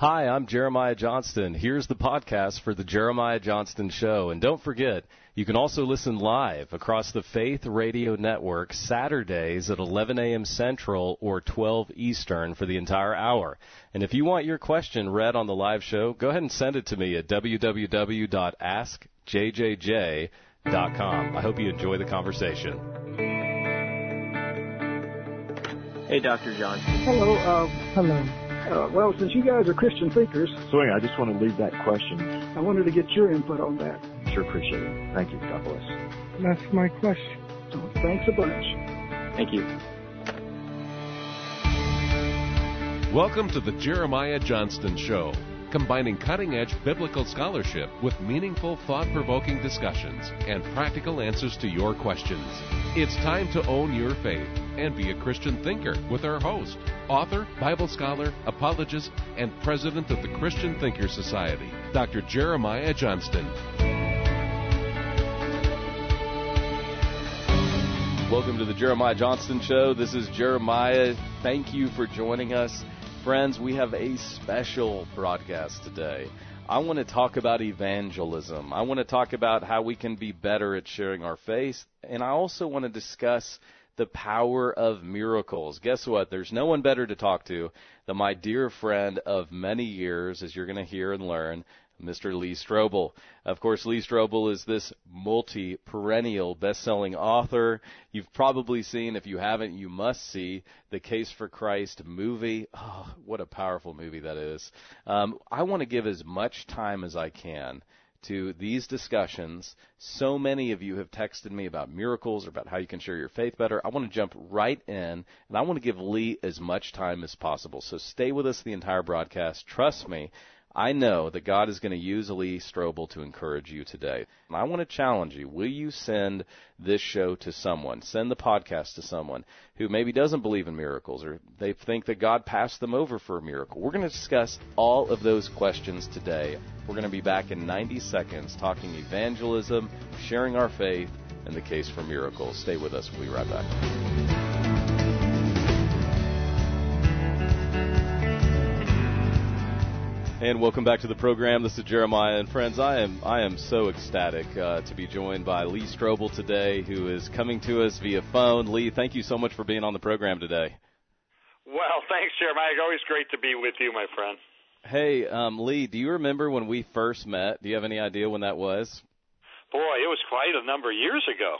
Hi, I'm Jeremiah Johnston. Here's the podcast for the Jeremiah Johnston Show. And don't forget, you can also listen live across the Faith Radio Network Saturdays at 11 a.m. Central or 12 Eastern for the entire hour. And if you want your question read on the live show, go ahead and send it to me at www.askjjj.com. I hope you enjoy the conversation. Hey, Dr. John. Hello. Uh, Hello. Uh, well, since you guys are Christian thinkers, Swing, I just want to leave that question. I wanted to get your input on that. Sure appreciate it. Thank you. God bless. That's my question. So thanks a bunch. Thank you. Welcome to the Jeremiah Johnston Show, combining cutting edge biblical scholarship with meaningful, thought provoking discussions and practical answers to your questions. It's time to own your faith and be a Christian thinker with our host, author, Bible scholar, apologist, and president of the Christian Thinker Society, Dr. Jeremiah Johnston. Welcome to the Jeremiah Johnston Show. This is Jeremiah. Thank you for joining us. Friends, we have a special broadcast today. I want to talk about evangelism. I want to talk about how we can be better at sharing our faith. And I also want to discuss the power of miracles. Guess what? There's no one better to talk to than my dear friend of many years, as you're going to hear and learn, Mr. Lee Strobel. Of course, Lee Strobel is this multi perennial best selling author. You've probably seen, if you haven't, you must see the Case for Christ movie. Oh, what a powerful movie that is. Um, I want to give as much time as I can to these discussions. So many of you have texted me about miracles or about how you can share your faith better. I want to jump right in and I want to give Lee as much time as possible. So stay with us the entire broadcast. Trust me. I know that God is going to use Lee Strobel to encourage you today. And I want to challenge you. Will you send this show to someone? Send the podcast to someone who maybe doesn't believe in miracles or they think that God passed them over for a miracle. We're going to discuss all of those questions today. We're going to be back in 90 seconds talking evangelism, sharing our faith, and the case for miracles. Stay with us. We'll be right back. And welcome back to the program. This is Jeremiah and friends. I am I am so ecstatic uh, to be joined by Lee Strobel today, who is coming to us via phone. Lee, thank you so much for being on the program today. Well, thanks, Jeremiah. Always great to be with you, my friend. Hey, um, Lee, do you remember when we first met? Do you have any idea when that was? Boy, it was quite a number of years ago.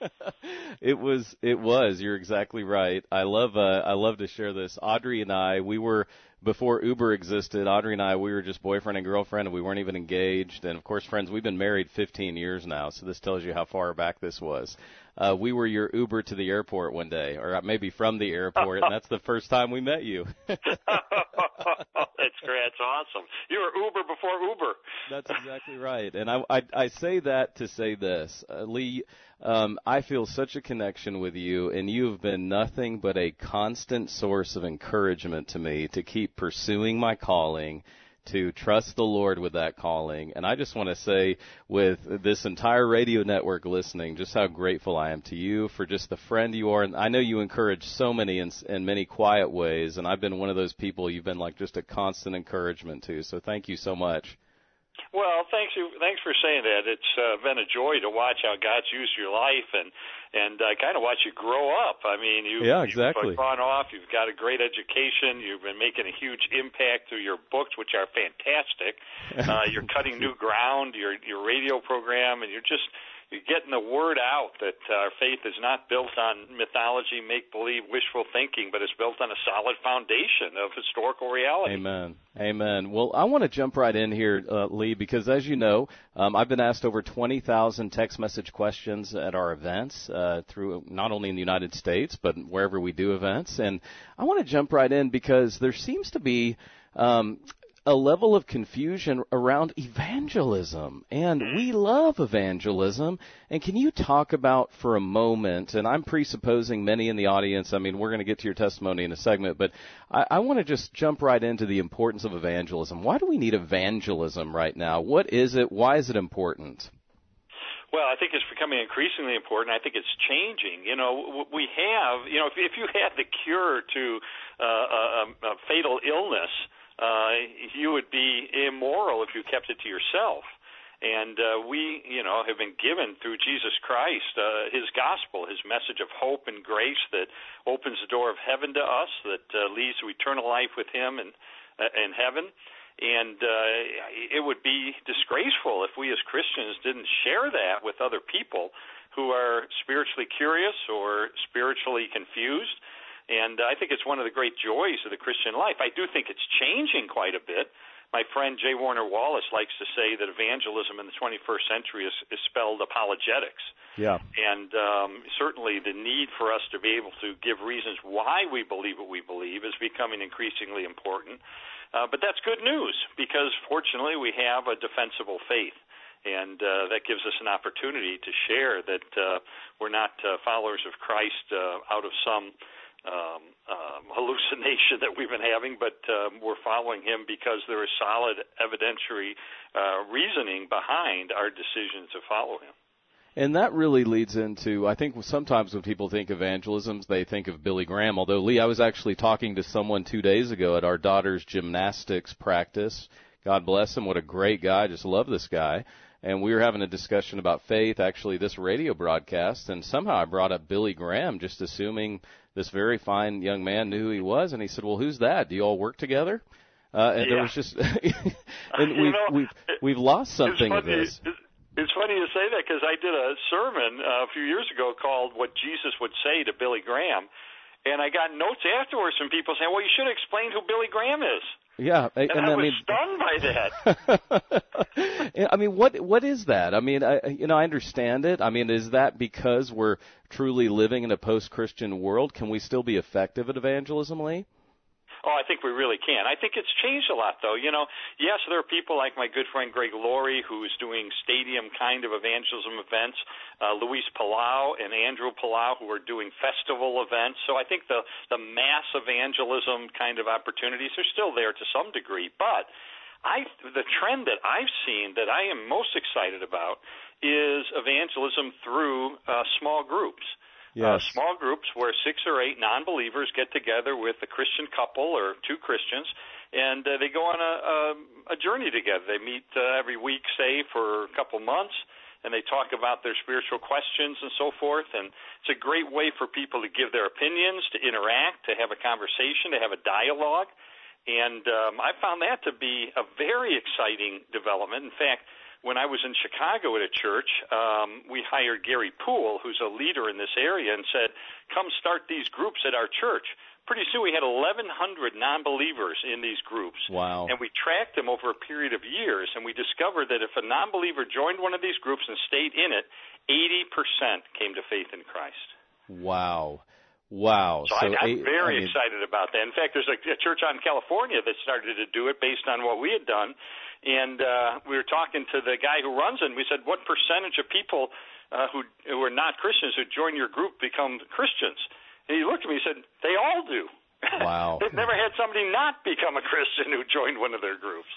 it was it was you're exactly right i love uh i love to share this audrey and i we were before uber existed audrey and i we were just boyfriend and girlfriend and we weren't even engaged. And of course friends we've been married 15 years now so this tells you how far back this was. Uh we were your uber to the airport one day or maybe from the airport and that's the first time we met you that's great. That's awesome. You were uber before uber. That's exactly right. And i i, I say that to say this uh, lee um, I feel such a connection with you, and you have been nothing but a constant source of encouragement to me to keep pursuing my calling, to trust the Lord with that calling. And I just want to say, with this entire radio network listening, just how grateful I am to you for just the friend you are. And I know you encourage so many in, in many quiet ways, and I've been one of those people you've been like just a constant encouragement to. So thank you so much. Well, thanks. Thanks for saying that. It's uh, been a joy to watch how God's used your life and and uh, kind of watch you grow up. I mean, you, yeah, exactly. You've gone off. You've got a great education. You've been making a huge impact through your books, which are fantastic. Uh, you're cutting new ground. Your your radio program, and you're just you're getting the word out that our faith is not built on mythology, make believe, wishful thinking, but it's built on a solid foundation of historical reality. Amen. Amen. Well, I want to jump right in here, uh, Lee, because as you know, um, I've been asked over 20,000 text message questions at our events uh, through not only in the United States, but wherever we do events. And I want to jump right in because there seems to be um, a level of confusion around evangelism. And we love evangelism. And can you talk about for a moment, and I'm presupposing many in the audience, I mean, we're going to get to your testimony in a segment, but I, I want to just jump right into the importance of evangelism. Why do we need evangelism right now? What is it? Why is it important? Well, I think it's becoming increasingly important. I think it's changing. You know, we have, you know, if, if you had the cure to uh, a, a fatal illness, uh, you would be immoral if you kept it to yourself. And uh, we, you know, have been given through Jesus Christ uh, His gospel, His message of hope and grace that opens the door of heaven to us, that uh, leads to eternal life with Him and uh, in heaven. And uh, it would be disgraceful if we as Christians didn't share that with other people who are spiritually curious or spiritually confused. And I think it's one of the great joys of the Christian life. I do think it's changing quite a bit my friend J. Warner Wallace likes to say that evangelism in the 21st century is, is spelled apologetics. Yeah. And um, certainly the need for us to be able to give reasons why we believe what we believe is becoming increasingly important. Uh, but that's good news because fortunately we have a defensible faith. And uh, that gives us an opportunity to share that uh, we're not uh, followers of Christ uh, out of some um, um, hallucination that we've been having, but um, we're following him because there is solid evidentiary uh, reasoning behind our decision to follow him. And that really leads into, I think sometimes when people think evangelism, they think of Billy Graham. Although, Lee, I was actually talking to someone two days ago at our daughter's gymnastics practice. God bless him. What a great guy. I just love this guy. And we were having a discussion about faith, actually, this radio broadcast. And somehow I brought up Billy Graham, just assuming this very fine young man knew who he was, and he said, "Well, who's that? Do you all work together?" Uh, and yeah. there was just, and we've know, we've we've lost something of this. It's, it's funny you say that because I did a sermon uh, a few years ago called "What Jesus Would Say to Billy Graham," and I got notes afterwards from people saying, "Well, you should explain who Billy Graham is." Yeah, and, and I, I was mean, stunned by that. I mean, what what is that? I mean, I, you know, I understand it. I mean, is that because we're truly living in a post-Christian world? Can we still be effective at evangelism, Lee? Oh, I think we really can. I think it's changed a lot, though. You know, yes, there are people like my good friend Greg Laurie who's doing stadium kind of evangelism events, uh, Luis Palau and Andrew Palau who are doing festival events. So I think the the mass evangelism kind of opportunities are still there to some degree, but I the trend that I've seen that I am most excited about is evangelism through uh, small groups. Yes. Uh, small groups where six or eight non-believers get together with a Christian couple or two Christians, and uh, they go on a, a, a journey together. They meet uh, every week, say, for a couple months, and they talk about their spiritual questions and so forth. And it's a great way for people to give their opinions, to interact, to have a conversation, to have a dialogue. And um, I found that to be a very exciting development. In fact, when I was in Chicago at a church, um, we hired Garry Poole, who's a leader in this area, and said, "Come start these groups at our church." Pretty soon, we had 1,100 non-believers in these groups. Wow! And we tracked them over a period of years, and we discovered that if a non-believer joined one of these groups and stayed in it, 80% came to faith in Christ. Wow. Wow. So, so I, I'm very I mean, excited about that. In fact, there's a, a church out in California that started to do it based on what we had done. And uh, we were talking to the guy who runs it, and we said, What percentage of people uh, who, who are not Christians who join your group become Christians? And he looked at me and said, They all do. Wow. They've never had somebody not become a Christian who joined one of their groups.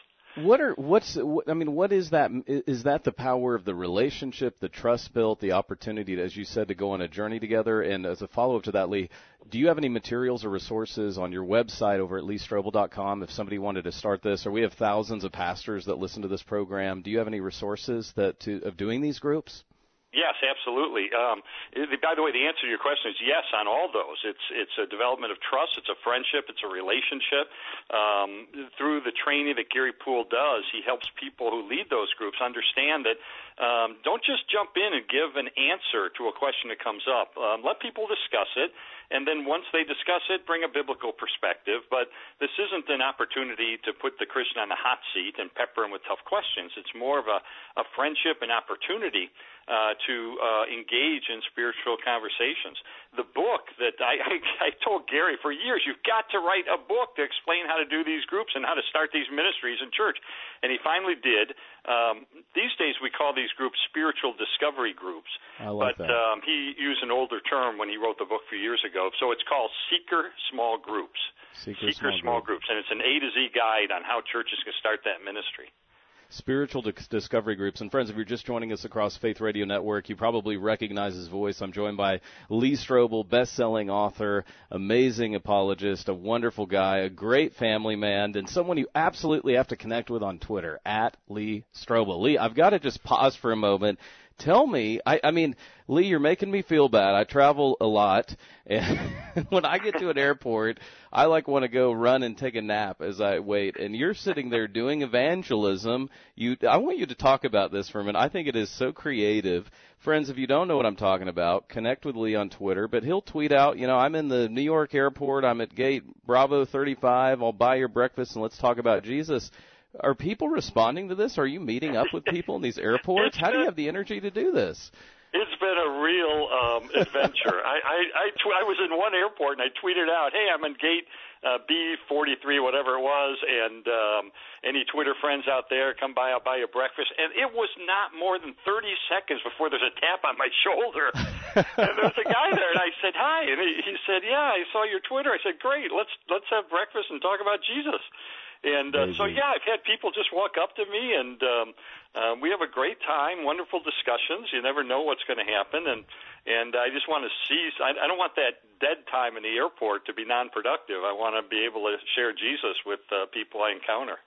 What are what's what, I mean? What is that? Is that the power of the relationship, the trust built, the opportunity, to, as you said, to go on a journey together? And as a follow up to that, Lee, do you have any materials or resources on your website over at leestrobel.com if somebody wanted to start this? Or we have thousands of pastors that listen to this program. Do you have any resources that to of doing these groups? Yes, absolutely. Um, by the way, the answer to your question is yes on all those. It's it's a development of trust, it's a friendship, it's a relationship. Um, through the training that Garry Poole does, he helps people who lead those groups understand that um, don't just jump in and give an answer to a question that comes up. Um, let people discuss it, and then once they discuss it, bring a biblical perspective. But this isn't an opportunity to put the Christian on the hot seat and pepper him with tough questions. It's more of a, a friendship and opportunity uh, to uh, engage in spiritual conversations. The book that I, I, I told Garry for years, you've got to write a book to explain how to do these groups and how to start these ministries in church. And he finally did. Um, these days we call these groups spiritual discovery groups. I like but that. Um, he used an older term when he wrote the book a few years ago. So it's called Seeker Small Groups. Seeker, Seeker small, Small Groups. And it's an A to Z guide on how churches can start that ministry. Spiritual discovery groups. And friends, if you're just joining us across Faith Radio Network, you probably recognize his voice. I'm joined by Lee Strobel, best-selling author, amazing apologist, a wonderful guy, a great family man, and someone you absolutely have to connect with on Twitter at Lee Strobel. Lee, I've got to just pause for a moment tell me I, I mean lee you're making me feel bad. I travel a lot and when i get to an airport i like want to go run and take a nap as i wait and you're sitting there doing evangelism. You i want you to talk about this for a minute. I think it is so creative. Friends if you don't know what i'm talking about connect with lee on twitter but he'll tweet out you know i'm in the new york airport. I'm at gate bravo 35 i'll buy your breakfast and let's talk about jesus are people responding to this? Are you meeting up with people in these airports? How do you have the energy to do this? It's been a real um, adventure. I I I, tw- I was in one airport and I tweeted out, "Hey, I'm in gate uh, B43, whatever it was, and um, any Twitter friends out there, come by, I'll buy you breakfast." And it was not more than 30 seconds before there's a tap on my shoulder, and there's a guy there, and I said, "Hi," and he, he said, "Yeah, I saw your Twitter." I said, "Great, let's let's have breakfast and talk about Jesus." And uh, so, yeah, I've had people just walk up to me, and um, uh, we have a great time, wonderful discussions. You never know what's going to happen, and and I just want to seize. I, I don't want that dead time in the airport to be non-productive. I want to be able to share Jesus with uh, people I encounter.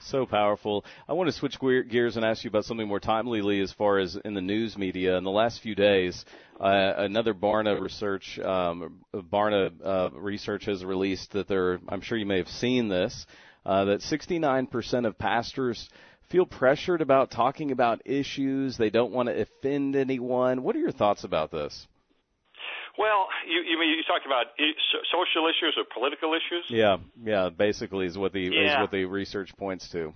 So powerful. I want to switch gears and ask you about something more timely, Lee, as far as in the news media. In the last few days, uh, another Barna research, um, Barna uh, research has released that there. I'm sure you may have seen this uh, that 69% of pastors feel pressured about talking about issues. They don't want to offend anyone. What are your thoughts about this? Well, you you, mean, you talk about social issues or political issues? Yeah, yeah. Basically, is what the yeah. is what the research points to.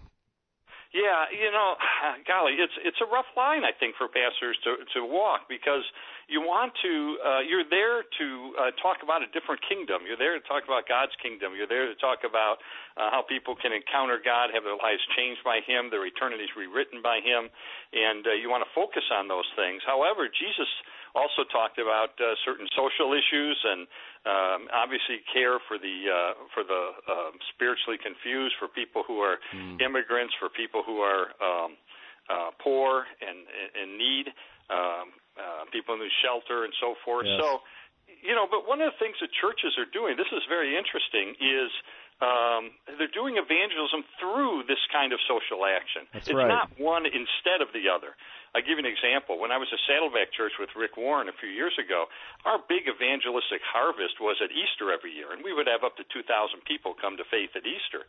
Yeah, you know, golly, it's it's a rough line I think for pastors to to walk because you want to uh, you're there to uh, talk about a different kingdom. You're there to talk about God's kingdom. You're there to talk about uh, how people can encounter God, have their lives changed by Him, their eternities rewritten by Him, and uh, you want to focus on those things. However, Jesus also talked about uh, certain social issues and um, obviously care for the uh, for the uh, spiritually confused, for people who are mm. immigrants, for people who are um, uh, poor and in need, um, uh, people in the shelter, and so forth. Yes. So, you know, but one of the things that churches are doing, this is very interesting, is um, they're doing evangelism through this kind of social action. That's it's right. not one instead of the other. I'll give you an example. When I was at Saddleback Church with Rick Warren a few years ago, our big evangelistic harvest was at Easter every year, and we would have up to 2,000 people come to faith at Easter.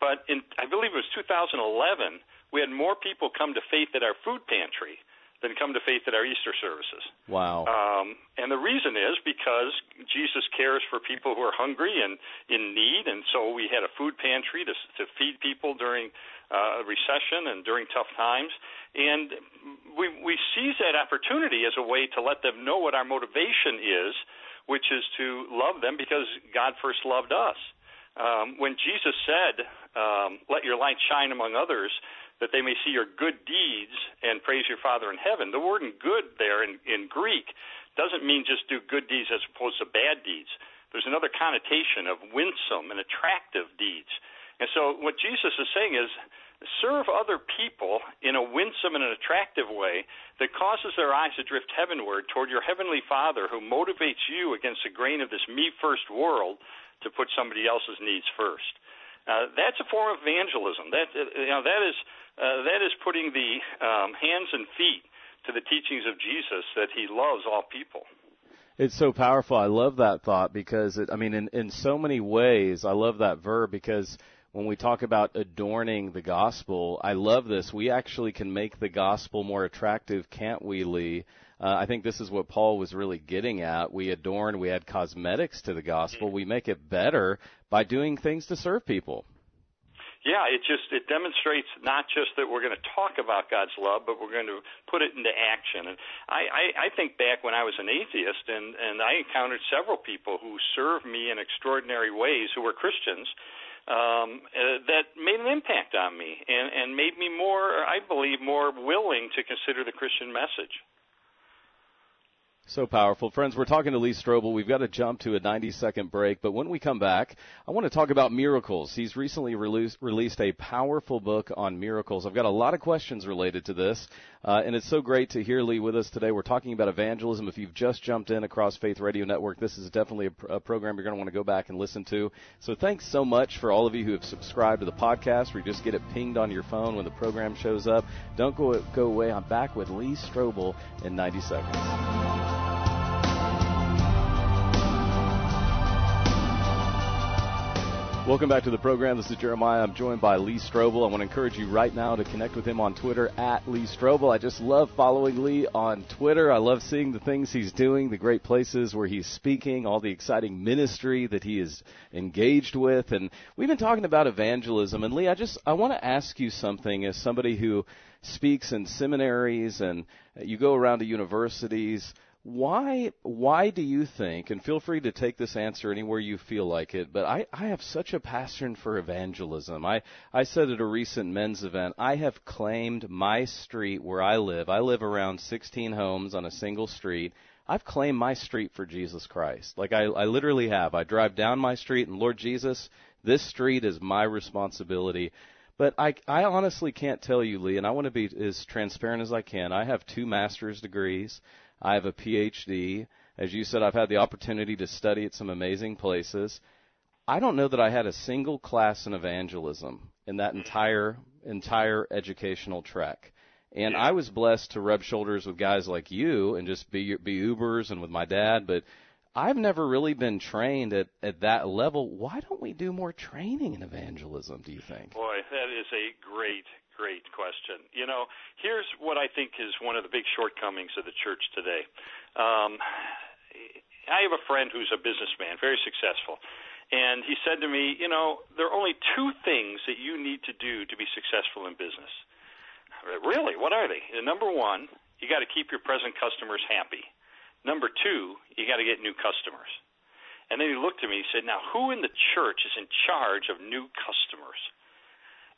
But in, I believe it was 2011, we had more people come to faith at our food pantry than come to faith at our Easter services. Wow. Um, and the reason is because Jesus cares for people who are hungry and in need, and so we had a food pantry to, to feed people during uh, recession and during tough times. And we, we seize that opportunity as a way to let them know what our motivation is, which is to love them because God first loved us. Um, when Jesus said, um, Let your light shine among others, that they may see your good deeds and praise your Father in heaven. The word in good there in, in Greek doesn't mean just do good deeds as opposed to bad deeds. There's another connotation of winsome and attractive deeds. And so what Jesus is saying is serve other people in a winsome and an attractive way that causes their eyes to drift heavenward toward your heavenly Father who motivates you against the grain of this me first world to put somebody else's needs first. Uh, that's a form of evangelism. That uh, you know that is uh, that is putting the um, hands and feet to the teachings of Jesus that He loves all people. It's so powerful. I love that thought because it, I mean, in in so many ways, I love that verb because when we talk about adorning the gospel, I love this. We actually can make the gospel more attractive, can't we, Lee? Uh, I think this is what Paul was really getting at. We adorn, we add cosmetics to the gospel, we make it better by doing things to serve people. Yeah, it just it demonstrates not just that we're going to talk about God's love, but we're going to put it into action. And I, I, I think back when I was an atheist, and and I encountered several people who served me in extraordinary ways who were Christians, um, uh, that made an impact on me and, and made me more, I believe, more willing to consider the Christian message. So powerful. Friends, we're talking to Lee Strobel. We've got to jump to a 90 second break, but when we come back, I want to talk about miracles. He's recently released, released a powerful book on miracles. I've got a lot of questions related to this, uh, and it's so great to hear Lee with us today. We're talking about evangelism. If you've just jumped in across Faith Radio Network, this is definitely a, pr- a program you're going to want to go back and listen to. So thanks so much for all of you who have subscribed to the podcast. We just get it pinged on your phone when the program shows up. Don't go, go away. I'm back with Lee Strobel in 90 seconds. Welcome back to the program. This is Jeremiah. I'm joined by Lee Strobel. I want to encourage you right now to connect with him on Twitter at Lee Strobel. I just love following Lee on Twitter. I love seeing the things he's doing, the great places where he's speaking, all the exciting ministry that he is engaged with. And we've been talking about evangelism. And Lee, I just I want to ask you something as somebody who speaks in seminaries and you go around to universities why why do you think and feel free to take this answer anywhere you feel like it but i i have such a passion for evangelism. I i said at a recent men's event i have claimed my street where i live. I live around 16 homes on a single street. I've claimed my street for jesus christ. Like i i literally have. I drive down my street and lord jesus this street is my responsibility. But I, I honestly can't tell you, Lee, and I want to be as transparent as I can. I have two master's degrees. I have a PhD. As you said, I've had the opportunity to study at some amazing places. I don't know that I had a single class in evangelism in that entire entire educational trek. And I was blessed to rub shoulders with guys like you and just be be Ubers and with my dad, but I've never really been trained at, at that level. Why don't we do more training in evangelism, do you think? Boy, that is a great, great question. You know, here's what I think is one of the big shortcomings of the church today. Um, I have a friend who's a businessman, very successful. And he said to me, You know, there are only two things that you need to do to be successful in business. Really? What are they? Number one, you got to keep your present customers happy. Number two, you got to get new customers. And then he looked at me and said, Now, who in the church is in charge of new customers?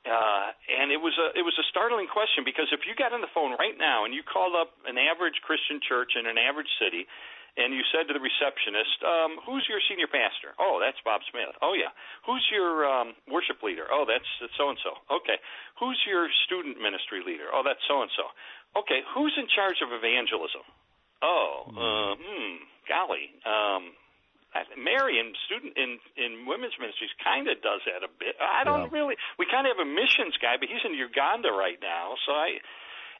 Uh, and it was a it was a startling question because if you got on the phone right now and you called up an average Christian church in an average city, and you said to the receptionist, um, "Who's your senior pastor?" "Oh, that's Bob Smith." "Oh yeah." "Who's your um, worship leader?" "Oh, that's so and so." "Okay." "Who's your student ministry leader?" "Oh, that's so and so." "Okay." "Who's in charge of evangelism?" "Oh, uh, hmm, golly." Um, Mary in student in in women's ministries kind of does that a bit. I don't yeah. really. We kind of have a missions guy, but he's in Uganda right now. So I,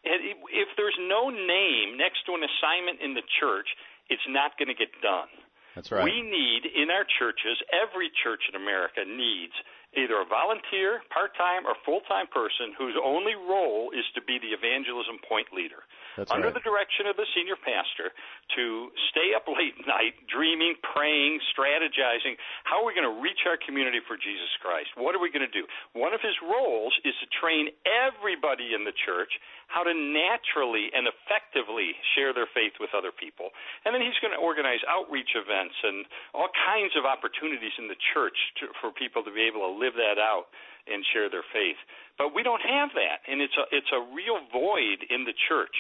if there's no name next to an assignment in the church, it's not going to get done. That's right. We need in our churches, every church in America needs either a volunteer, part-time, or full-time person whose only role is to be the evangelism point leader. That's under right. the direction of the senior pastor to stay up late night, dreaming, praying, strategizing. How are we going to reach our community for Jesus Christ? What are we going to do? One of his roles is to train everybody in the church how to naturally and effectively share their faith with other people. And then he's going to organize outreach events and all kinds of opportunities in the church to, for people to be able to live that out and share their faith. But we don't have that, and it's a it's a real void in the church.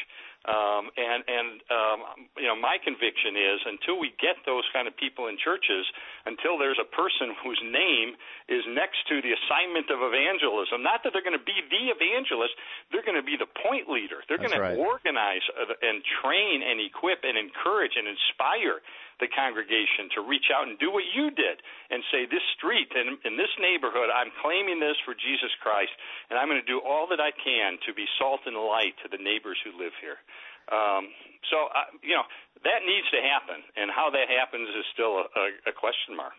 Um, and and um, you know, my conviction is until we get those kind of people in churches, until there's a person whose name is next to the assignment of evangelism, not that they're going to be the evangelist, they're going to be the point leader. They're going right. to organize and train and equip and encourage and inspire the congregation to reach out and do what you did and say, This street and in this neighborhood, I'm claiming this for Jesus Christ, and I'm going to do all that I can to be salt and light to the neighbors who live here. Um, so, uh, you know, that needs to happen, and how that happens is still a, a, a question mark.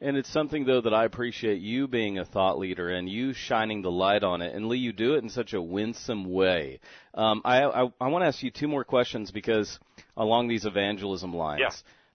And it's something though that I appreciate you being a thought leader and you shining the light on it. And Lee, you do it in such a winsome way. Um, I, I, I want to ask you two more questions because along these evangelism lines. Yeah.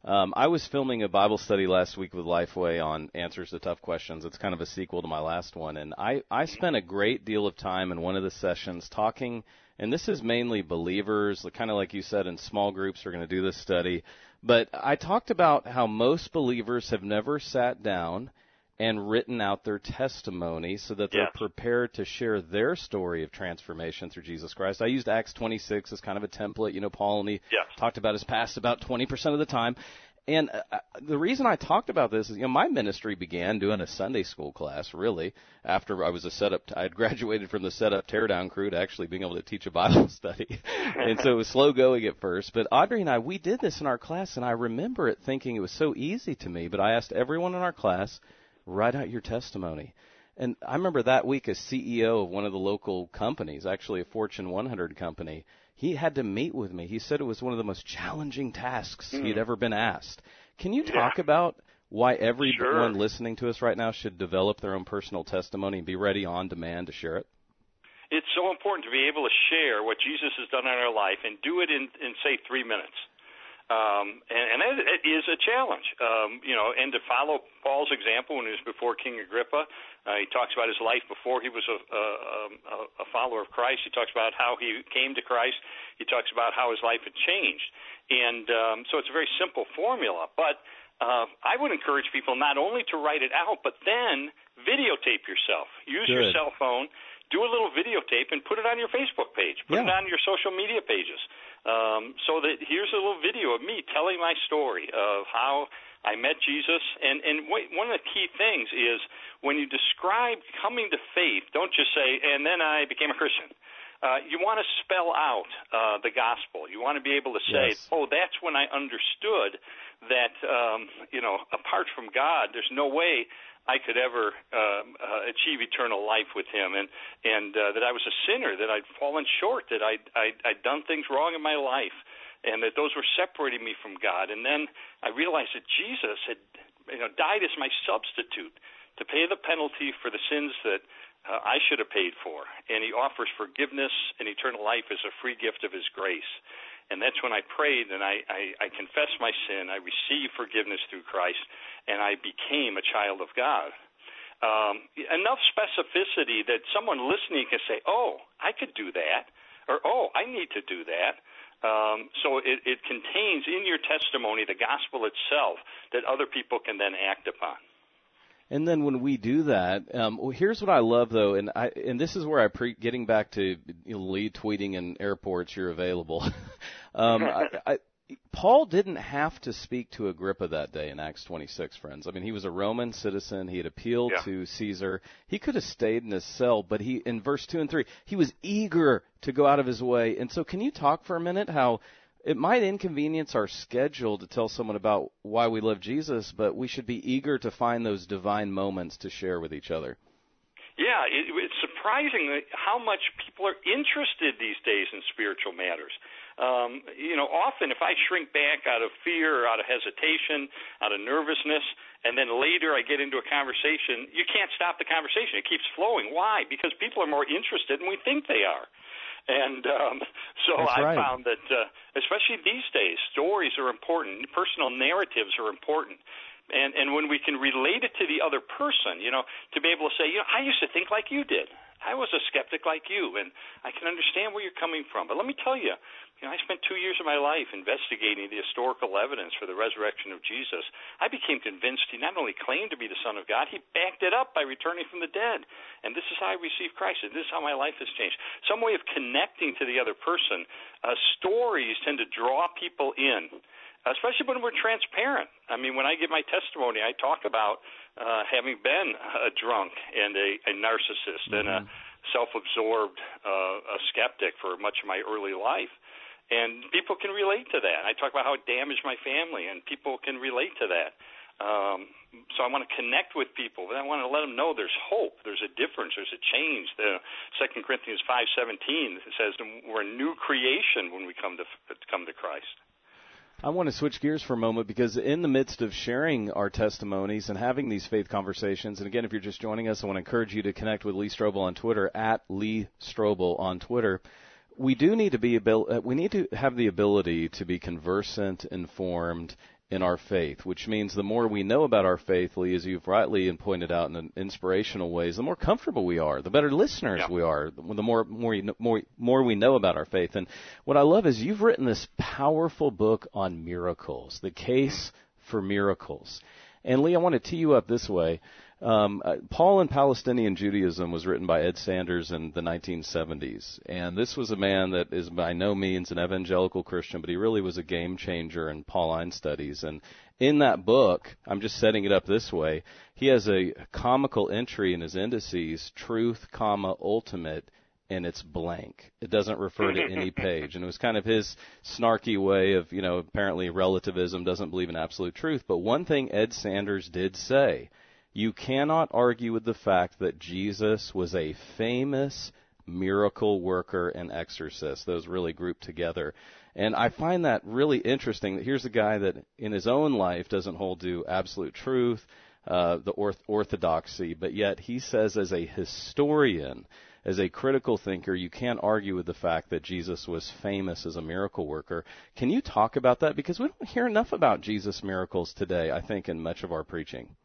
Um, I was filming a Bible study last week with Lifeway on Answers to Tough Questions. It's kind of a sequel to my last one, and I I spent a great deal of time in one of the sessions talking, and this is mainly believers, kind of like you said, in small groups are going to do this study. But I talked about how most believers have never sat down and written out their testimony so that they're prepared to share their story of transformation through Jesus Christ. I used Acts 26 as kind of a template. You know, Paul only Yes. talked about his past about 20% of the time. And uh, the reason I talked about this is, you know, my ministry began doing a Sunday school class, really, after I was a setup, I had graduated from the setup teardown crew to actually being able to teach a Bible study. and so it was slow going at first. But Audrey and I, we did this in our class, and I remember it thinking it was so easy to me, but I asked everyone in our class, write out your testimony. And I remember that week, a CEO of one of the local companies, actually a Fortune 100 company, he had to meet with me. He said it was one of the most challenging tasks he'd hmm. ever been asked. Can you talk Yeah. about why everyone Sure. listening to us right now should develop their own personal testimony and be ready on demand to share it? It's so important to be able to share what Jesus has done in our life and do it in, in say, three minutes. Um, and, and it, it is a challenge, um, you know, and to follow Paul's example when he was before King Agrippa, uh, he talks about his life before he was a, a, a, a follower of Christ. He talks about how he came to Christ. He talks about how his life had changed. And um, so it's a very simple formula. But uh, I would encourage people not only to write it out, but then videotape yourself. Use your cell phone, do a little videotape, and put it on your Facebook page. Put it on your social media pages. Um, so that here's a little video of me telling my story of how I met Jesus. And and wait, one of the key things is when you describe coming to faith, don't just say, "And then I became a Christian." Uh, you want to spell out uh, the gospel. You want to be able to say, Yes. "Oh, that's when I understood that um, you know, apart from God, there's no way I could ever um, uh, achieve eternal life with Him, and and uh, that I was a sinner, that I'd fallen short, that I'd, I'd I'd done things wrong in my life, and that those were separating me from God. And then I realized that Jesus had you know died as my substitute to pay the penalty for the sins that uh, I should have paid for, and He offers forgiveness and eternal life as a free gift of His grace. And that's when I prayed and I, I, I confessed my sin. I received forgiveness through Christ, and I became a child of God. Um, enough specificity that someone listening can say, "Oh, I could do that," or "Oh, I need to do that." Um, so it, it contains in your testimony the gospel itself that other people can then act upon. And then when we do that, um, well, here's what I love though, and I and this is where I pre getting back to you know, Lee tweeting in airports you're available. um, I, I, Paul didn't have to speak to Agrippa that day in Acts 26, friends. I mean, he was a Roman citizen. He had appealed Yeah. to Caesar. He could have stayed in his cell, but he in verse two and three, he was eager to go out of his way. And so, can you talk for a minute how? It might inconvenience our schedule to tell someone about why we love Jesus, but we should be eager to find those divine moments to share with each other. Yeah, it, it's surprising how much people are interested these days in spiritual matters. Um, you know, often if I shrink back out of fear or out of hesitation, out of nervousness, and then later I get into a conversation, you can't stop the conversation. It keeps flowing. Why? Because people are more interested than we think they are. And um, so That's I right. found that, uh, especially these days, stories are important. Personal narratives are important. And, and when we can relate it to the other person, you know, to be able to say, you know, I used to think like you did. I was a skeptic like you, and I can understand where you're coming from. But let me tell you, you know, I spent two years of my life investigating the historical evidence for the resurrection of Jesus. I became convinced he not only claimed to be the Son of God, he backed it up by returning from the dead. And this is how I received Christ, and this is how my life has changed. Some way of connecting to the other person. Uh, stories tend to draw people in especially when we're transparent. I mean, when I give my testimony, I talk about uh, having been a drunk and a, a narcissist and a self-absorbed uh, a skeptic for much of my early life. And people can relate to that. I talk about how it damaged my family, and people can relate to that. Um, so I want to connect with people, but I want to let them know there's hope, there's a difference, there's a change. The Second Corinthians five seventeen says we're a new creation when we come to come to Christ. I want to switch gears for a moment because in the midst of sharing our testimonies and having these faith conversations, and again, if you're just joining us, I want to encourage you to connect with Lee Strobel on Twitter at Lee Strobel on Twitter. We do need to be uh, we need to have the ability to be conversant, informed in our faith, which means the more we know about our faith, Lee, as you've rightly and pointed out in inspirational ways, the more comfortable we are, the better listeners Yeah. we are, the more more you know- more more we know about our faith. And what I love is you've written this powerful book on miracles, the case mm-hmm. for miracles. And Lee, I want to tee you up this way. Um, uh, Paul and Palestinian Judaism was written by Ed Sanders in the 1970s, and this was a man that is by no means an evangelical Christian, but he really was a game changer in Pauline studies. And in that book, I'm just setting it up this way. He has a comical entry in his indices: truth, comma ultimate and it's blank. It doesn't refer to any page. And it was kind of his snarky way of, you know, apparently relativism doesn't believe in absolute truth. But one thing Ed Sanders did say you cannot argue with the fact that Jesus was a famous miracle worker and exorcist. Those really grouped together. And I find that really interesting that here's a guy that in his own life doesn't hold to absolute truth, uh, the orth- orthodoxy, but yet he says as a historian, as a critical thinker, you can't argue with the fact that Jesus was famous as a miracle worker. Can you talk about that? Because we don't hear enough about Jesus' miracles today, I think, in much of our preaching.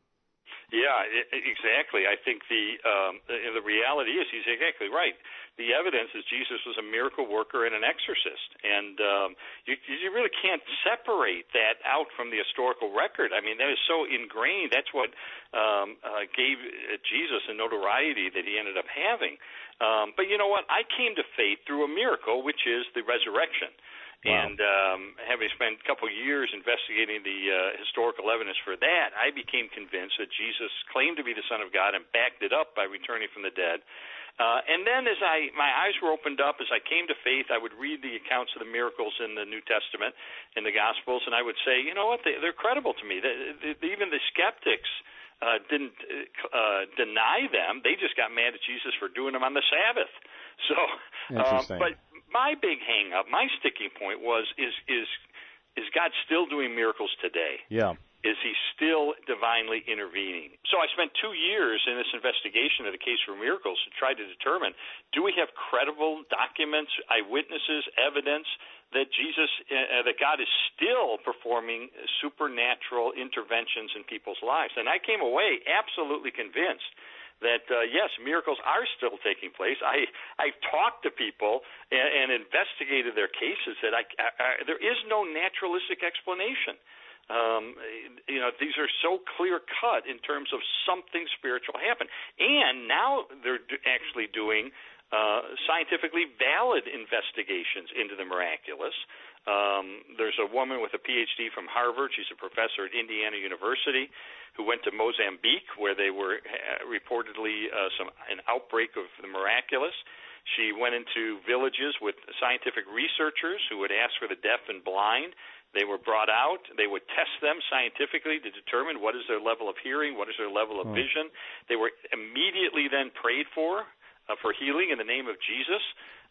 Yeah, exactly. I think the um, the reality is he's exactly right. The evidence is Jesus was a miracle worker and an exorcist, and um, you, you really can't separate that out from the historical record. I mean, that is so ingrained. That's what um, uh, gave Jesus the notoriety that he ended up having. Um, but you know what? I came to faith through a miracle, which is the resurrection. Wow. And um, having spent a couple of years investigating the uh, historical evidence for that, I became convinced that Jesus claimed to be the Son of God and backed it up by returning from the dead. Uh, and then, as I my eyes were opened up, as I came to faith, I would read the accounts of the miracles in the New Testament, in the Gospels, and I would say, you know what, they, they're credible to me. They, they, even the skeptics uh, didn't uh, deny them; they just got mad at Jesus for doing them on the Sabbath. So, um, but my big hang up, my sticking point was is is is God still doing miracles today? Yeah. Is he still divinely intervening? So I spent two years in this investigation of the case for miracles to try to determine do we have credible documents, eyewitnesses, evidence that Jesus, uh, that God is still performing supernatural interventions in people's lives? And I came away absolutely convinced that uh, yes, miracles are still taking place. I I've talked to people and, and investigated their cases that I, I, I there is no naturalistic explanation. Um, you know, these are so clear cut in terms of something spiritual happened, and now they're actually doing uh, scientifically valid investigations into the miraculous. Um, there's a woman with a PhD from Harvard. She's a professor at Indiana University who went to Mozambique, where they were uh, reportedly uh, some an outbreak of the miraculous. She went into villages with scientific researchers who would ask for the deaf and blind. They were brought out. They would test them scientifically to determine what is their level of hearing, what is their level of vision. They were immediately then prayed for uh, for healing in the name of Jesus,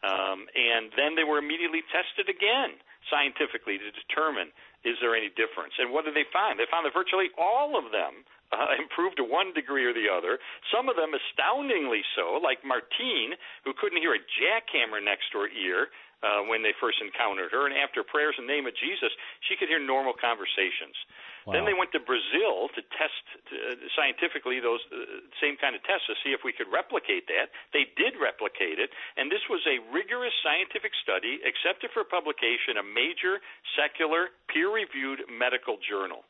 um, and then they were immediately tested again scientifically to determine is there any difference? And what did they find? They found that virtually all of them uh, improved to one degree or the other. Some of them astoundingly so, like Martine, who couldn't hear a jackhammer next to her ear uh, when they first encountered her, and after prayers in the name of Jesus, she could hear normal conversations. Wow. Then they went to Brazil to test uh, scientifically those uh, same kind of tests to see if we could replicate that. They did replicate it, and this was a rigorous scientific study accepted for publication, a major secular peer-reviewed medical journal.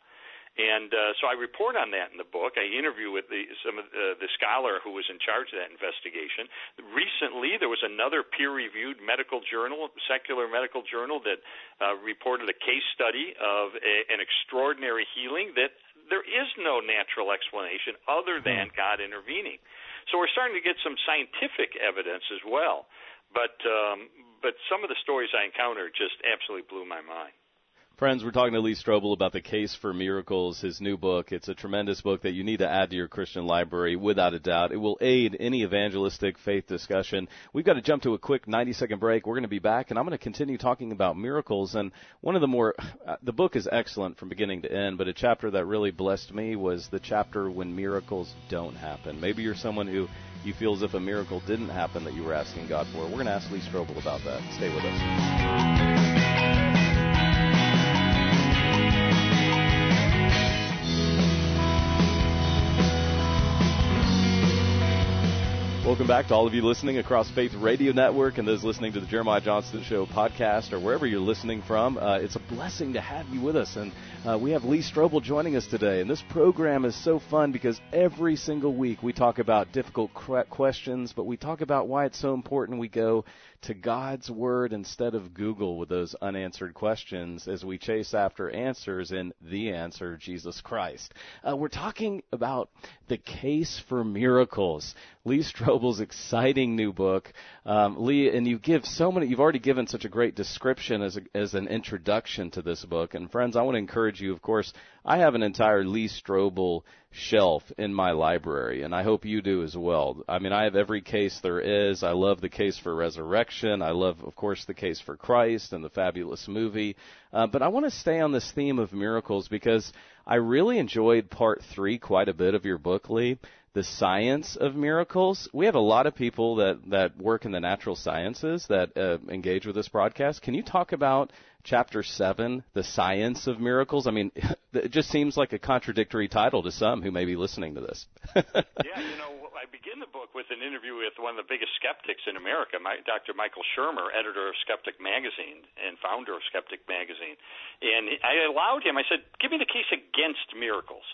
And uh, so I report on that in the book. I interview with the, some of the, uh, the scholar who was in charge of that investigation. Recently, there was another peer-reviewed medical journal, secular medical journal, that uh, reported a case study of a, an extraordinary healing that there is no natural explanation other than hmm. God intervening. So we're starting to get some scientific evidence as well. But um, but some of the stories I encountered just absolutely blew my mind. Friends, we're talking to Lee Strobel about The Case for Miracles, his new book. It's a tremendous book that you need to add to your Christian library without a doubt. It will aid any evangelistic faith discussion. We've got to jump to a quick 90 second break. We're going to be back and I'm going to continue talking about miracles. And one of the more, uh, the book is excellent from beginning to end, but a chapter that really blessed me was the chapter when miracles don't happen. Maybe you're someone who you feel as if a miracle didn't happen that you were asking God for. We're going to ask Lee Strobel about that. Stay with us. Welcome back to all of you listening across Faith Radio Network and those listening to the Jeremiah Johnston Show podcast or wherever you're listening from. Uh, it's a blessing to have you with us. And uh, we have Lee Strobel joining us today. And this program is so fun because every single week we talk about difficult questions, but we talk about why it's so important we go to God's Word instead of Google with those unanswered questions as we chase after answers in the answer, Jesus Christ. Uh, we're talking about the case for miracles. Lee Strobel's exciting new book. Um, Lee, and you give so many, you've already given such a great description as, a, as an introduction to this book. And friends, I want to encourage you, of course, I have an entire Lee Strobel shelf in my library, and I hope you do as well. I mean, I have every case there is. I love the case for resurrection. I love, of course, the case for Christ and the fabulous movie. Uh, but I want to stay on this theme of miracles because I really enjoyed part three quite a bit of your book, Lee the science of miracles. We have a lot of people that, that work in the natural sciences that uh, engage with this broadcast. Can you talk about chapter 7, the science of miracles? I mean, it just seems like a contradictory title to some who may be listening to this. yeah, you know, I begin the book with an interview with one of the biggest skeptics in America, my, Dr. Michael Shermer, editor of Skeptic Magazine and founder of Skeptic Magazine. And I allowed him, I said, give me the case against miracles.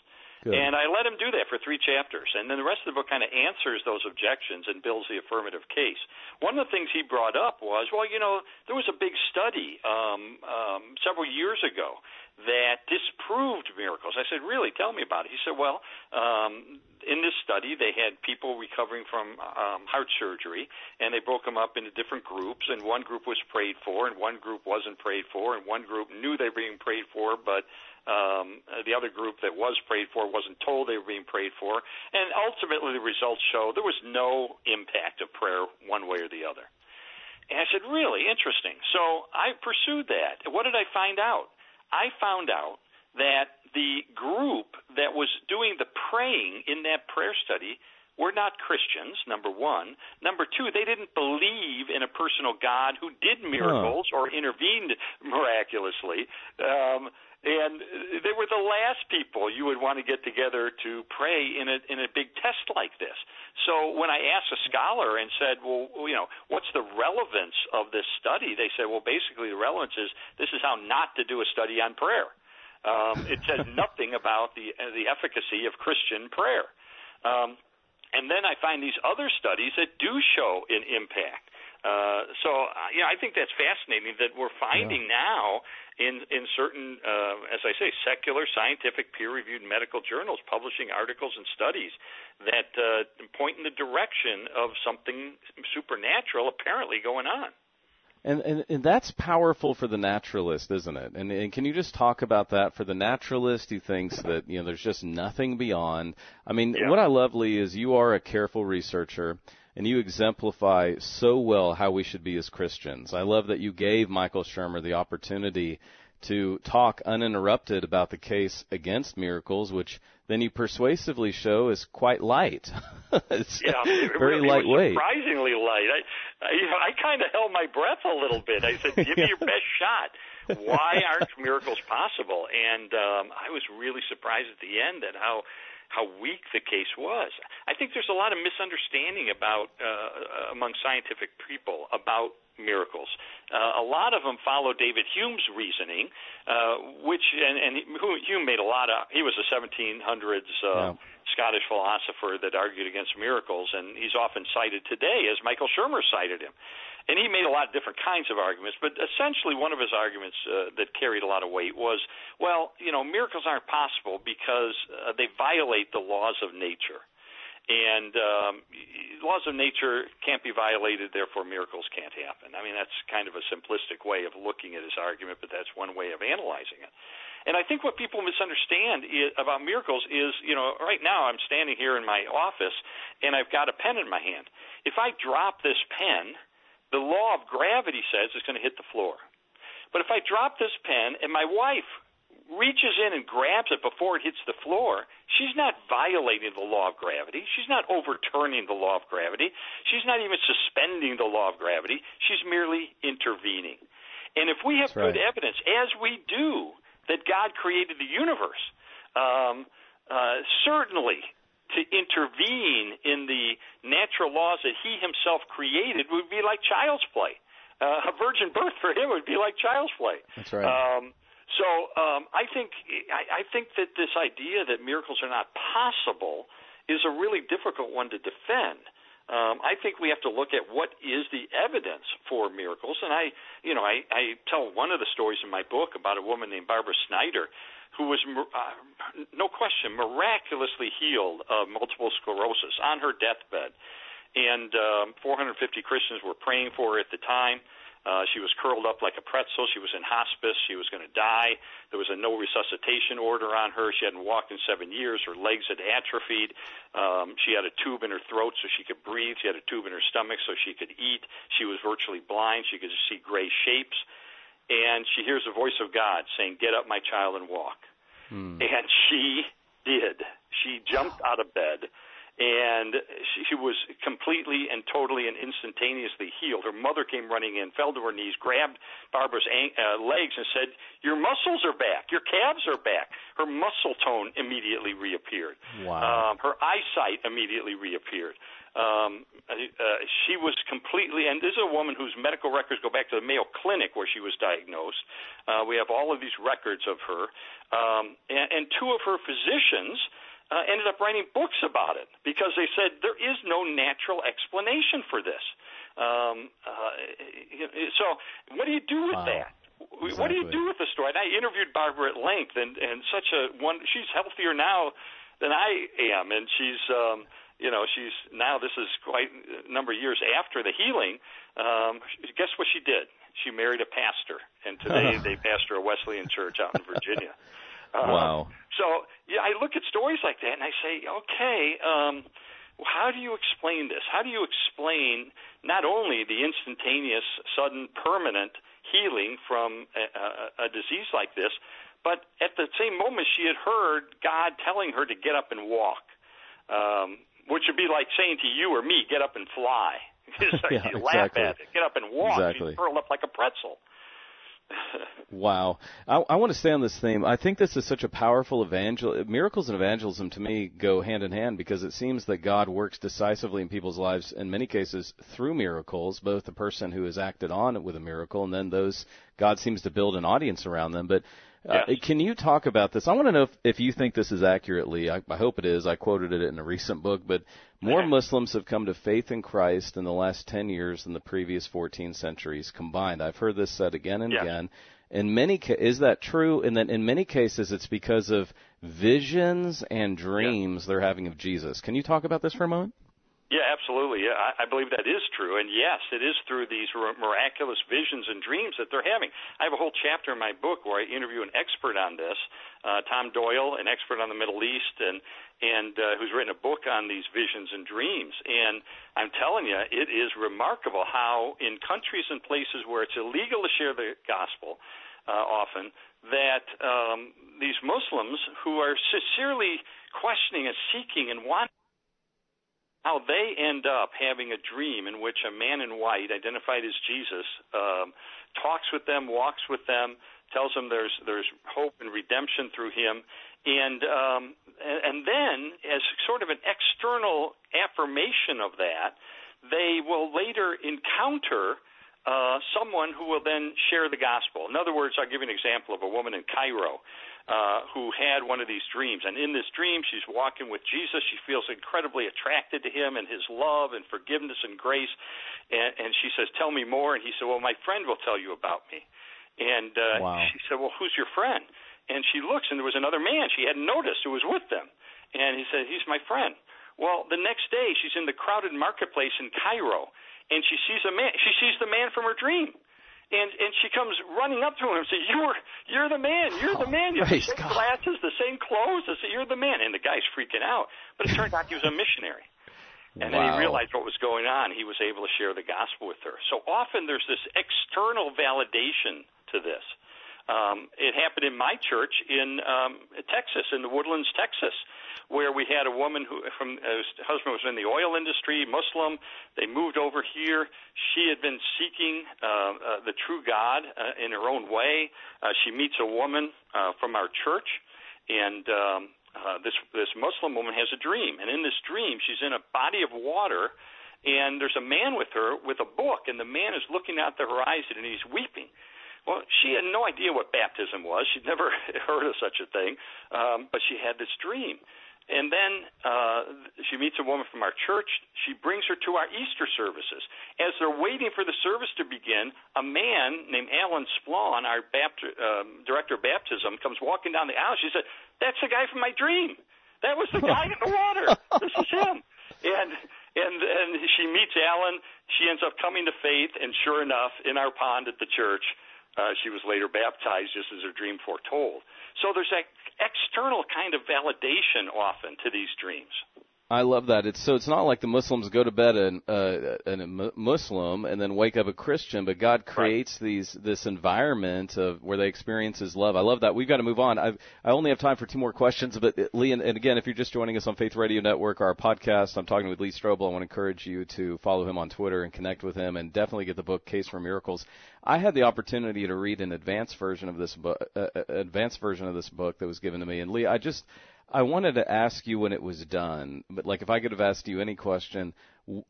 Good. And I let him do that for three chapters. And then the rest of the book kind of answers those objections and builds the affirmative case. One of the things he brought up was, well, you know, there was a big study um, um, several years ago that disproved miracles. I said, really? Tell me about it. He said, well, um, in this study, they had people recovering from um, heart surgery, and they broke them up into different groups. And one group was prayed for, and one group wasn't prayed for, and one group knew they were being prayed for, but um, the other group that was prayed for wasn't told they were being prayed for, and ultimately the results show there was no impact of prayer one way or the other. And I said, really interesting. So I pursued that. What did I find out? I found out that the group that was doing the praying in that prayer study were not Christians, number one. Number two, they didn't believe in a personal God who did miracles or intervened miraculously. Um, and they were the last people you would want to get together to pray in a in a big test like this. So when I asked a scholar and said, "Well, you know, what's the relevance of this study?" They said, "Well, basically the relevance is this is how not to do a study on prayer." Um, it says nothing about the uh, the efficacy of Christian prayer. Um, and then I find these other studies that do show an impact. Uh, so, uh, yeah, I think that's fascinating that we're finding yeah. now in in certain, uh, as I say, secular, scientific, peer-reviewed medical journals publishing articles and studies that uh, point in the direction of something supernatural apparently going on. And, and and that's powerful for the naturalist, isn't it? And, and can you just talk about that for the naturalist who thinks that you know there's just nothing beyond? I mean, yeah. what I love, Lee, is you are a careful researcher and you exemplify so well how we should be as Christians. I love that you gave Michael Shermer the opportunity to talk uninterrupted about the case against miracles, which then you persuasively show is quite light. it's yeah, very really lightweight. Surprisingly light. I, I, I kind of held my breath a little bit. I said, "Give me your best shot." Why aren't miracles possible? And um, I was really surprised at the end at how how weak the case was. I think there's a lot of misunderstanding about uh, among scientific people about miracles. Uh, a lot of them follow David Hume's reasoning, uh, which and, and Hume made a lot of. He was a 1700s uh, yeah. Scottish philosopher that argued against miracles, and he's often cited today as Michael Shermer cited him and he made a lot of different kinds of arguments, but essentially one of his arguments uh, that carried a lot of weight was, well, you know, miracles aren't possible because uh, they violate the laws of nature. And um, laws of nature can't be violated, therefore miracles can't happen. I mean, that's kind of a simplistic way of looking at his argument, but that's one way of analyzing it. And I think what people misunderstand is, about miracles is, you know, right now I'm standing here in my office and I've got a pen in my hand. If I drop this pen, the law of gravity says it's going to hit the floor. But if I drop this pen and my wife reaches in and grabs it before it hits the floor, she's not violating the law of gravity. She's not overturning the law of gravity. She's not even suspending the law of gravity. She's merely intervening. And if we have That's good right. evidence, as we do, that God created the universe, um, uh, certainly to intervene in the natural laws that he himself created would be like child's play. Uh, a virgin birth for him would be like child's play. That's right. Um, so um, I think I, I think that this idea that miracles are not possible is a really difficult one to defend. Um, I think we have to look at what is the evidence for miracles, and I, you know, I, I tell one of the stories in my book about a woman named Barbara Snyder, who was, uh, no question, miraculously healed of multiple sclerosis on her deathbed, and um, 450 Christians were praying for her at the time. Uh, she was curled up like a pretzel. She was in hospice. She was going to die. There was a no resuscitation order on her. She hadn't walked in seven years. Her legs had atrophied. Um, she had a tube in her throat so she could breathe. She had a tube in her stomach so she could eat. She was virtually blind. She could see gray shapes. And she hears the voice of God saying, Get up, my child, and walk. Hmm. And she did. She jumped out of bed and she was completely and totally and instantaneously healed. Her mother came running in, fell to her knees, grabbed Barbara's uh, legs, and said, "Your muscles are back. Your calves are back." Her muscle tone immediately reappeared. Wow. Um, her eyesight immediately reappeared. Um, uh, she was completely, and this is a woman whose medical records go back to the Mayo Clinic where she was diagnosed. Uh, we have all of these records of her, um, and, and two of her physicians uh, ended up writing books about it because they said there is no natural explanation for this. Um, uh, so, what do you do with wow. that? Exactly. What do you do with the story? And I interviewed Barbara at length, and and such a one. She's healthier now than I am, and she's. um you know, she's now. This is quite a number of years after the healing. Um, guess what she did? She married a pastor, and today they pastor a Wesleyan church out in Virginia. Uh, wow. So yeah, I look at stories like that and I say, okay, um, how do you explain this? How do you explain not only the instantaneous, sudden, permanent healing from a, a, a disease like this, but at the same moment she had heard God telling her to get up and walk, um, which would be like saying to you or me, get up and fly. yeah, you exactly. laugh at it. Get up and walk. Exactly. She's curled up like a pretzel. wow. I, I want to stay on this theme. I think this is such a powerful evangel. Miracles and evangelism to me go hand in hand because it seems that God works decisively in people's lives in many cases through miracles, both the person who has acted on with a miracle and then those God seems to build an audience around them. But uh, can you talk about this? I want to know if, if you think this is accurately. I, I hope it is. I quoted it in a recent book, but more Muslims have come to faith in Christ in the last 10 years than the previous 14 centuries combined. I've heard this said again and Yes. again. In many ca- is that true? And then in many cases, it's because of visions and dreams they're having of Jesus. Can you talk about this for a moment? Yeah, absolutely. Yeah, I, I believe that is true. And yes, it is through these miraculous visions and dreams that they're having. I have a whole chapter in my book where I interview an expert on this, uh, Tom Doyle, an expert on the Middle East, and and uh, who's written a book on these visions and dreams. And I'm telling you, it is remarkable how in countries and places where it's illegal to share the gospel, uh, often that um, these Muslims who are sincerely questioning and seeking and wanting how they end up having a dream in which a man in white, identified as Jesus, um, talks with them, walks with them, tells them there's there's hope and redemption through him, and um, and, then as sort of an external affirmation of that, they will later encounter uh, someone who will then share the gospel. In other words, I'll give you an example of a woman in Cairo uh, who had one of these dreams. And in this dream, she's walking with Jesus. She feels incredibly attracted to him and his love and forgiveness and grace. And, and she says, Tell me more. And he said, Well, my friend will tell you about me. And uh, Wow. she said, Well, who's your friend? And she looks, and there was another man she hadn't noticed who was with them. And he said, He's my friend. Well, the next day, she's in the crowded marketplace in Cairo, and she sees a man. She sees the man from her dream, and and she comes running up to him and says, "You're you're the man. You're the man. You have the same God. glasses, the same clothes. I said, You're the man." And the guy's freaking out, but it turned out he was a missionary. And then he realized what was going on. He was able to share the gospel with her. So often there's this external validation to this. Um, it happened in my church in um, Texas, in the Woodlands, Texas, where we had a woman who, from uh, her husband was in the oil industry, Muslim. They moved over here. She had been seeking uh, uh, the true God uh, in her own way. Uh, she meets a woman uh, from our church, and um, uh, this this Muslim woman has a dream, and in this dream, she's in a body of water, and there's a man with her with a book, and the man is looking out the horizon, and he's weeping. Well, she had no idea what baptism was. She'd never heard of such a thing, um, but she had this dream. And then uh, she meets a woman from our church. She brings her to our Easter services. As they're waiting for the service to begin, a man named Alan Splawn, our Bapti- um, director of baptism, comes walking down the aisle. She said, "That's the guy from my dream. That was the guy in the water. This is him." And and and she meets Alan. She ends up coming to faith, and sure enough, in our pond at the church, uh, she was later baptized, just as her dream foretold. So there's that external kind of validation often to these dreams. I love that. It's so it's not like the Muslims go to bed an, uh, a Muslim and then wake up a Christian, but God creates right. these this environment of where they experience His love. I love that. We've got to move on. I I only have time for two more questions, but uh, Lee, and, and again, if you're just joining us on Faith Radio Network, our podcast, I'm talking with Lee Strobel. I want to encourage you to follow him on Twitter and connect with him, and definitely get the book Case for Miracles. I had the opportunity to read an advanced version of this book, uh, uh advanced version of this book that was given to me, and Lee, I just I wanted to ask you when it was done, but like if I could have asked you any question,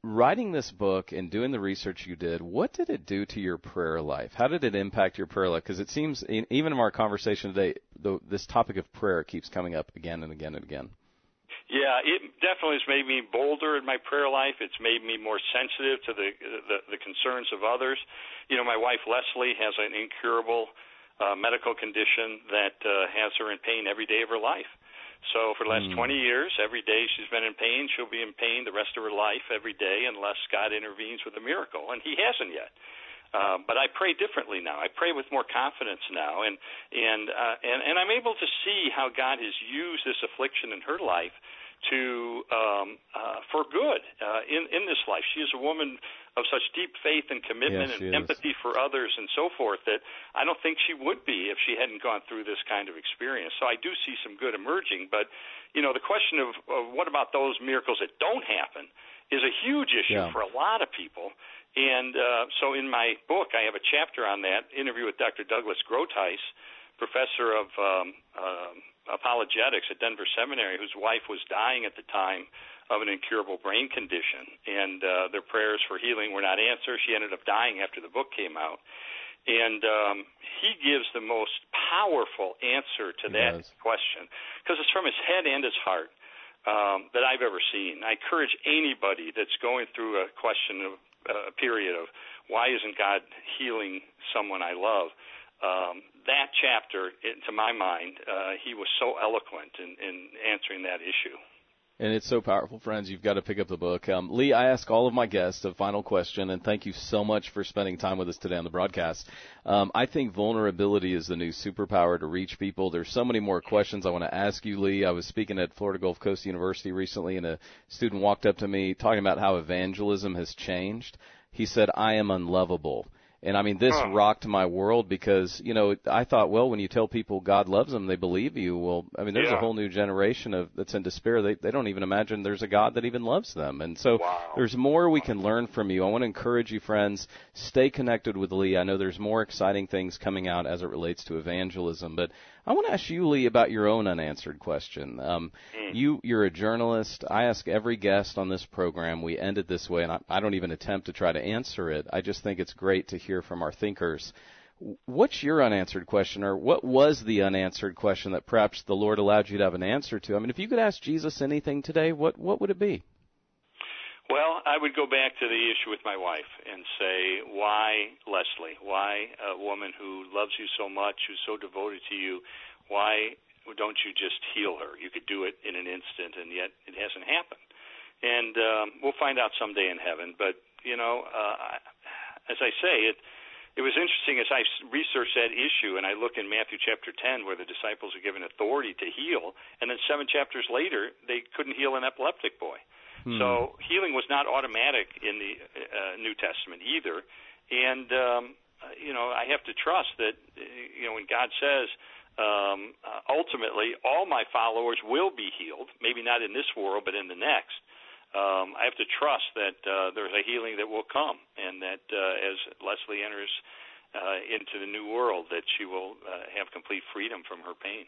writing this book and doing the research you did, what did it do to your prayer life? How did it impact your prayer life? Because it seems, even in our conversation today, the, this topic of prayer keeps coming up again and again and again. Yeah, it definitely has made me bolder in my prayer life. It's made me more sensitive to the the, the concerns of others. You know, my wife Leslie has an incurable uh, medical condition that uh, has her in pain every day of her life. So for the last mm. 20 years, every day she's been in pain. She'll be in pain the rest of her life every day unless God intervenes with a miracle, and He hasn't yet. Uh, but I pray differently now. I pray with more confidence now, and and uh, and and I'm able to see how God has used this affliction in her life to um, uh, for good uh, in in this life. She is a woman of such deep faith and commitment yes, and empathy for others and so forth that I don't think she would be if she hadn't gone through this kind of experience. So I do see some good emerging, but you know the question of, of what about those miracles that don't happen is a huge issue yeah. for a lot of people. And uh, so in my book, I have a chapter on that interview with Dr. Douglas Groothuis, professor of um, uh, apologetics at Denver Seminary, whose wife was dying at the time of an incurable brain condition, and uh, their prayers for healing were not answered. She ended up dying after the book came out. And um, he gives the most powerful answer to he that does. question because it's from his head and his heart um, that I've ever seen. I encourage anybody that's going through a question of uh, a period of why isn't God healing someone I love? Um, that chapter, to my mind, uh, he was so eloquent in, in answering that issue. And it's so powerful, friends. You've got to pick up the book. Um, Lee, I ask all of my guests a final question, and thank you so much for spending time with us today on the broadcast. Um, I think vulnerability is the new superpower to reach people. There's so many more questions I want to ask you, Lee. I was speaking at Florida Gulf Coast University recently, and a student walked up to me talking about how evangelism has changed. He said, I am unlovable. And I mean, this huh. rocked my world because, you know, I thought, well, when you tell people God loves them, they believe you. Well, I mean, there's yeah. a whole new generation of that's in despair. They they don't even imagine there's a God that even loves them. And so wow. there's more we can learn from you. I want to encourage you, friends, stay connected with Lee. I know there's more exciting things coming out as it relates to evangelism, but I want to ask you, Lee, about your own unanswered question. Um, mm. You, you're a journalist. I ask every guest on this program. We end it this way, and I, I don't even attempt to try to answer it. I just think it's great to hear from our thinkers. What's your unanswered question, or what was the unanswered question that perhaps the Lord allowed you to have an answer to? I mean, if you could ask Jesus anything today, what what would it be? Well, I would go back to the issue with my wife and say, why Leslie? Why a woman who loves you so much, who's so devoted to you? Why don't you just heal her? You could do it in an instant, and yet it hasn't happened. And um, we'll find out someday in heaven. But you know, uh, as I say, it it was interesting as I researched that issue, and I look in Matthew chapter 10, where the disciples are given authority to heal, and then seven chapters later, they couldn't heal an epileptic boy. Hmm. So healing was not automatic in the uh, New Testament either, and um, uh, you know I have to trust that uh, you know when God says um, uh, ultimately all my followers will be healed, maybe not in this world but in the next. Um, I have to trust that uh, there's a healing that will come, and that uh, as Leslie enters uh, into the new world, that she will uh, have complete freedom from her pain.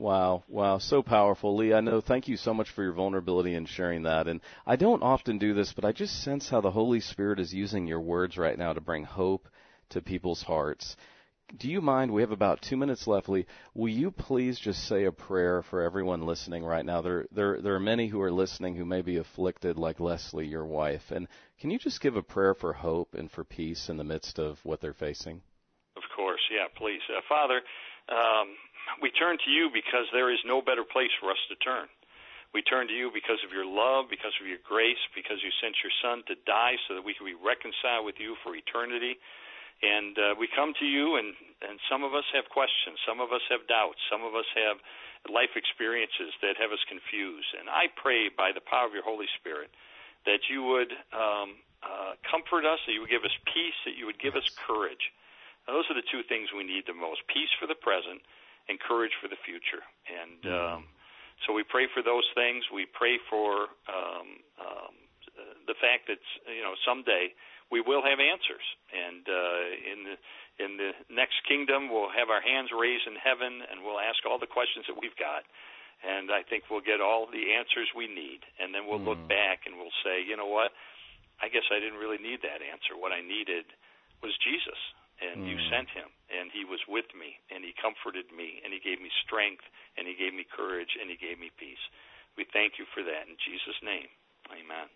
Wow, wow, so powerful. Lee, I know, thank you so much for your vulnerability and sharing that. And I don't often do this, but I just sense how the Holy Spirit is using your words right now to bring hope to people's hearts. Do you mind? We have about two minutes left, Lee. Will you please just say a prayer for everyone listening right now? There, there, there are many who are listening who may be afflicted, like Leslie, your wife. And can you just give a prayer for hope and for peace in the midst of what they're facing? Of course, yeah, please. Uh, Father, um, we turn to you because there is no better place for us to turn. We turn to you because of your love, because of your grace, because you sent your Son to die so that we can be reconciled with you for eternity. And uh, we come to you, and, and some of us have questions, some of us have doubts, some of us have life experiences that have us confused. And I pray by the power of your Holy Spirit that you would um, uh, comfort us, that you would give us peace, that you would give us courage. Now, those are the two things we need the most peace for the present and courage for the future. And mm-hmm. um, so we pray for those things. We pray for um, um, the fact that you know someday we will have answers, and uh, in the in the next kingdom we'll have our hands raised in heaven, and we'll ask all the questions that we've got. And I think we'll get all the answers we need, and then we'll mm. look back and we'll say, you know what? I guess I didn't really need that answer. What I needed was Jesus, and mm. you sent him and he was with me and he comforted me and he gave me strength and he gave me courage and he gave me peace. We thank you for that in Jesus name. Amen.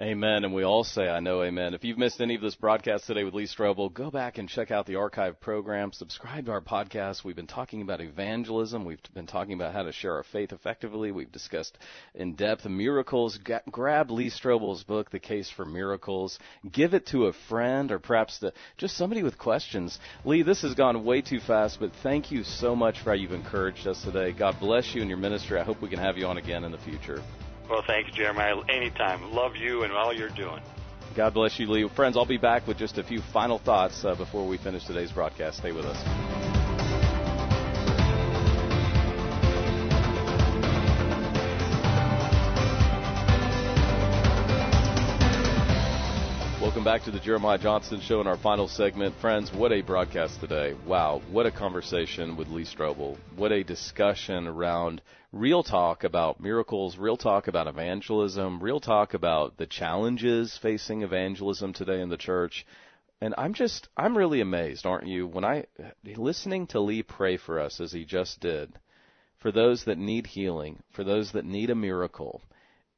Amen. And we all say, I know, amen. If you've missed any of this broadcast today with Lee Strobel, go back and check out the archive program. Subscribe to our podcast. We've been talking about evangelism. We've been talking about how to share our faith effectively. We've discussed in depth miracles. Grab Lee Strobel's book, The Case for Miracles. Give it to a friend or perhaps the, just somebody with questions. Lee, this has gone way too fast, but thank you so much for how you've encouraged us today. God bless you and your ministry. I hope we can have you on again in the future. Well, thanks, Jeremiah. Anytime. Love you and all you're doing. God bless you, Lee. Friends, I'll be back with just a few final thoughts uh, before we finish today's broadcast. Stay with us. Welcome back to the Jeremiah Johnston Show in our final segment. Friends, what a broadcast today. Wow, what a conversation with Lee Strobel. What a discussion around real talk about miracles, real talk about evangelism, real talk about the challenges facing evangelism today in the church. And I'm just, I'm really amazed, aren't you, when I, listening to Lee pray for us as he just did, for those that need healing, for those that need a miracle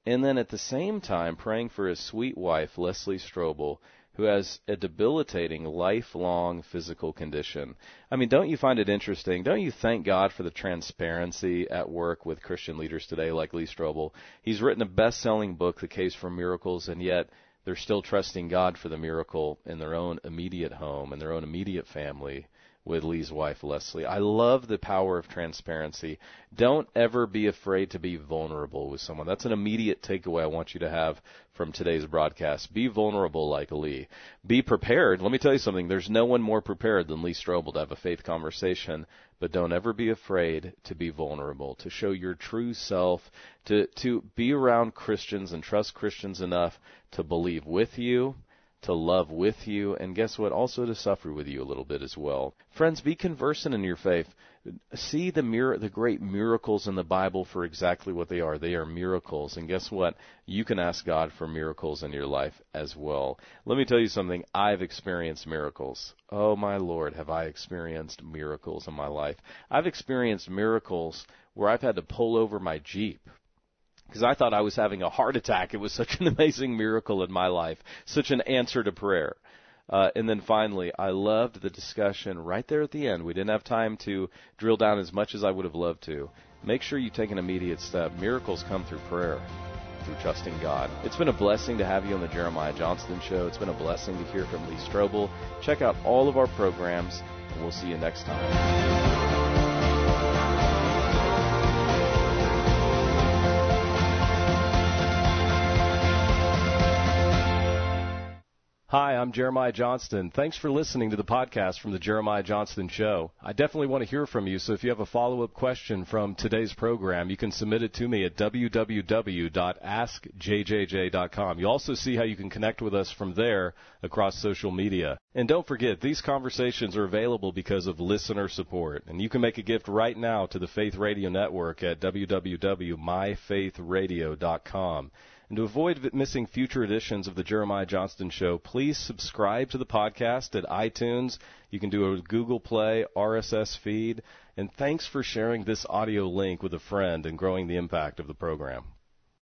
and then at the same time praying for his sweet wife, Leslie Strobel, who has a debilitating, lifelong physical condition. I mean, don't you find it interesting? Don't you thank God for the transparency at work with Christian leaders today, like Lee Strobel? He's written a best selling book, The Case for Miracles, and yet they're still trusting God for the miracle in their own immediate home, in their own immediate family with Lee's wife, Leslie. I love the power of transparency. Don't ever be afraid to be vulnerable with someone. That's an immediate takeaway I want you to have from today's broadcast. Be vulnerable like Lee. Be prepared. Let me tell you something. There's no one more prepared than Lee Strobel to have a faith conversation, but don't ever be afraid to be vulnerable, to show your true self, to, to be around Christians and trust Christians enough to believe with you to love with you, and guess what? Also to suffer with you a little bit as well. Friends, be conversant in your faith. See the mir- the great miracles in the Bible for exactly what they are. They are miracles, and guess what? You can ask God for miracles in your life as well. Let me tell you something. I've experienced miracles. Oh my Lord, have I experienced miracles in my life? I've experienced miracles where I've had to pull over my Jeep because I thought I was having a heart attack. It was such an amazing miracle in my life, such an answer to prayer. Uh, and then finally, I loved the discussion right there at the end. We didn't have time to drill down as much as I would have loved to. Make sure you take an immediate step. Miracles come through prayer, through trusting God. It's been a blessing to have you on the Jeremiah Johnston Show. It's been a blessing to hear from Lee Strobel. Check out all of our programs, and we'll see you next time. Hi, I'm Jeremiah Johnston. Thanks for listening to the podcast from the Jeremiah Johnston Show. I definitely want to hear from you, so if you have a follow-up question from today's program, you can submit it to me at www.askjjj.com. You'll also see how you can connect with us from there across social media. And don't forget, these conversations are available because of listener support, and you can make a gift right now to the Faith Radio Network at www.myfaithradio.com. And to avoid missing future editions of the Jeremiah Johnston Show, please subscribe to the podcast at iTunes. You can do a Google Play RSS feed. And thanks for sharing this audio link with a friend and growing the impact of the program.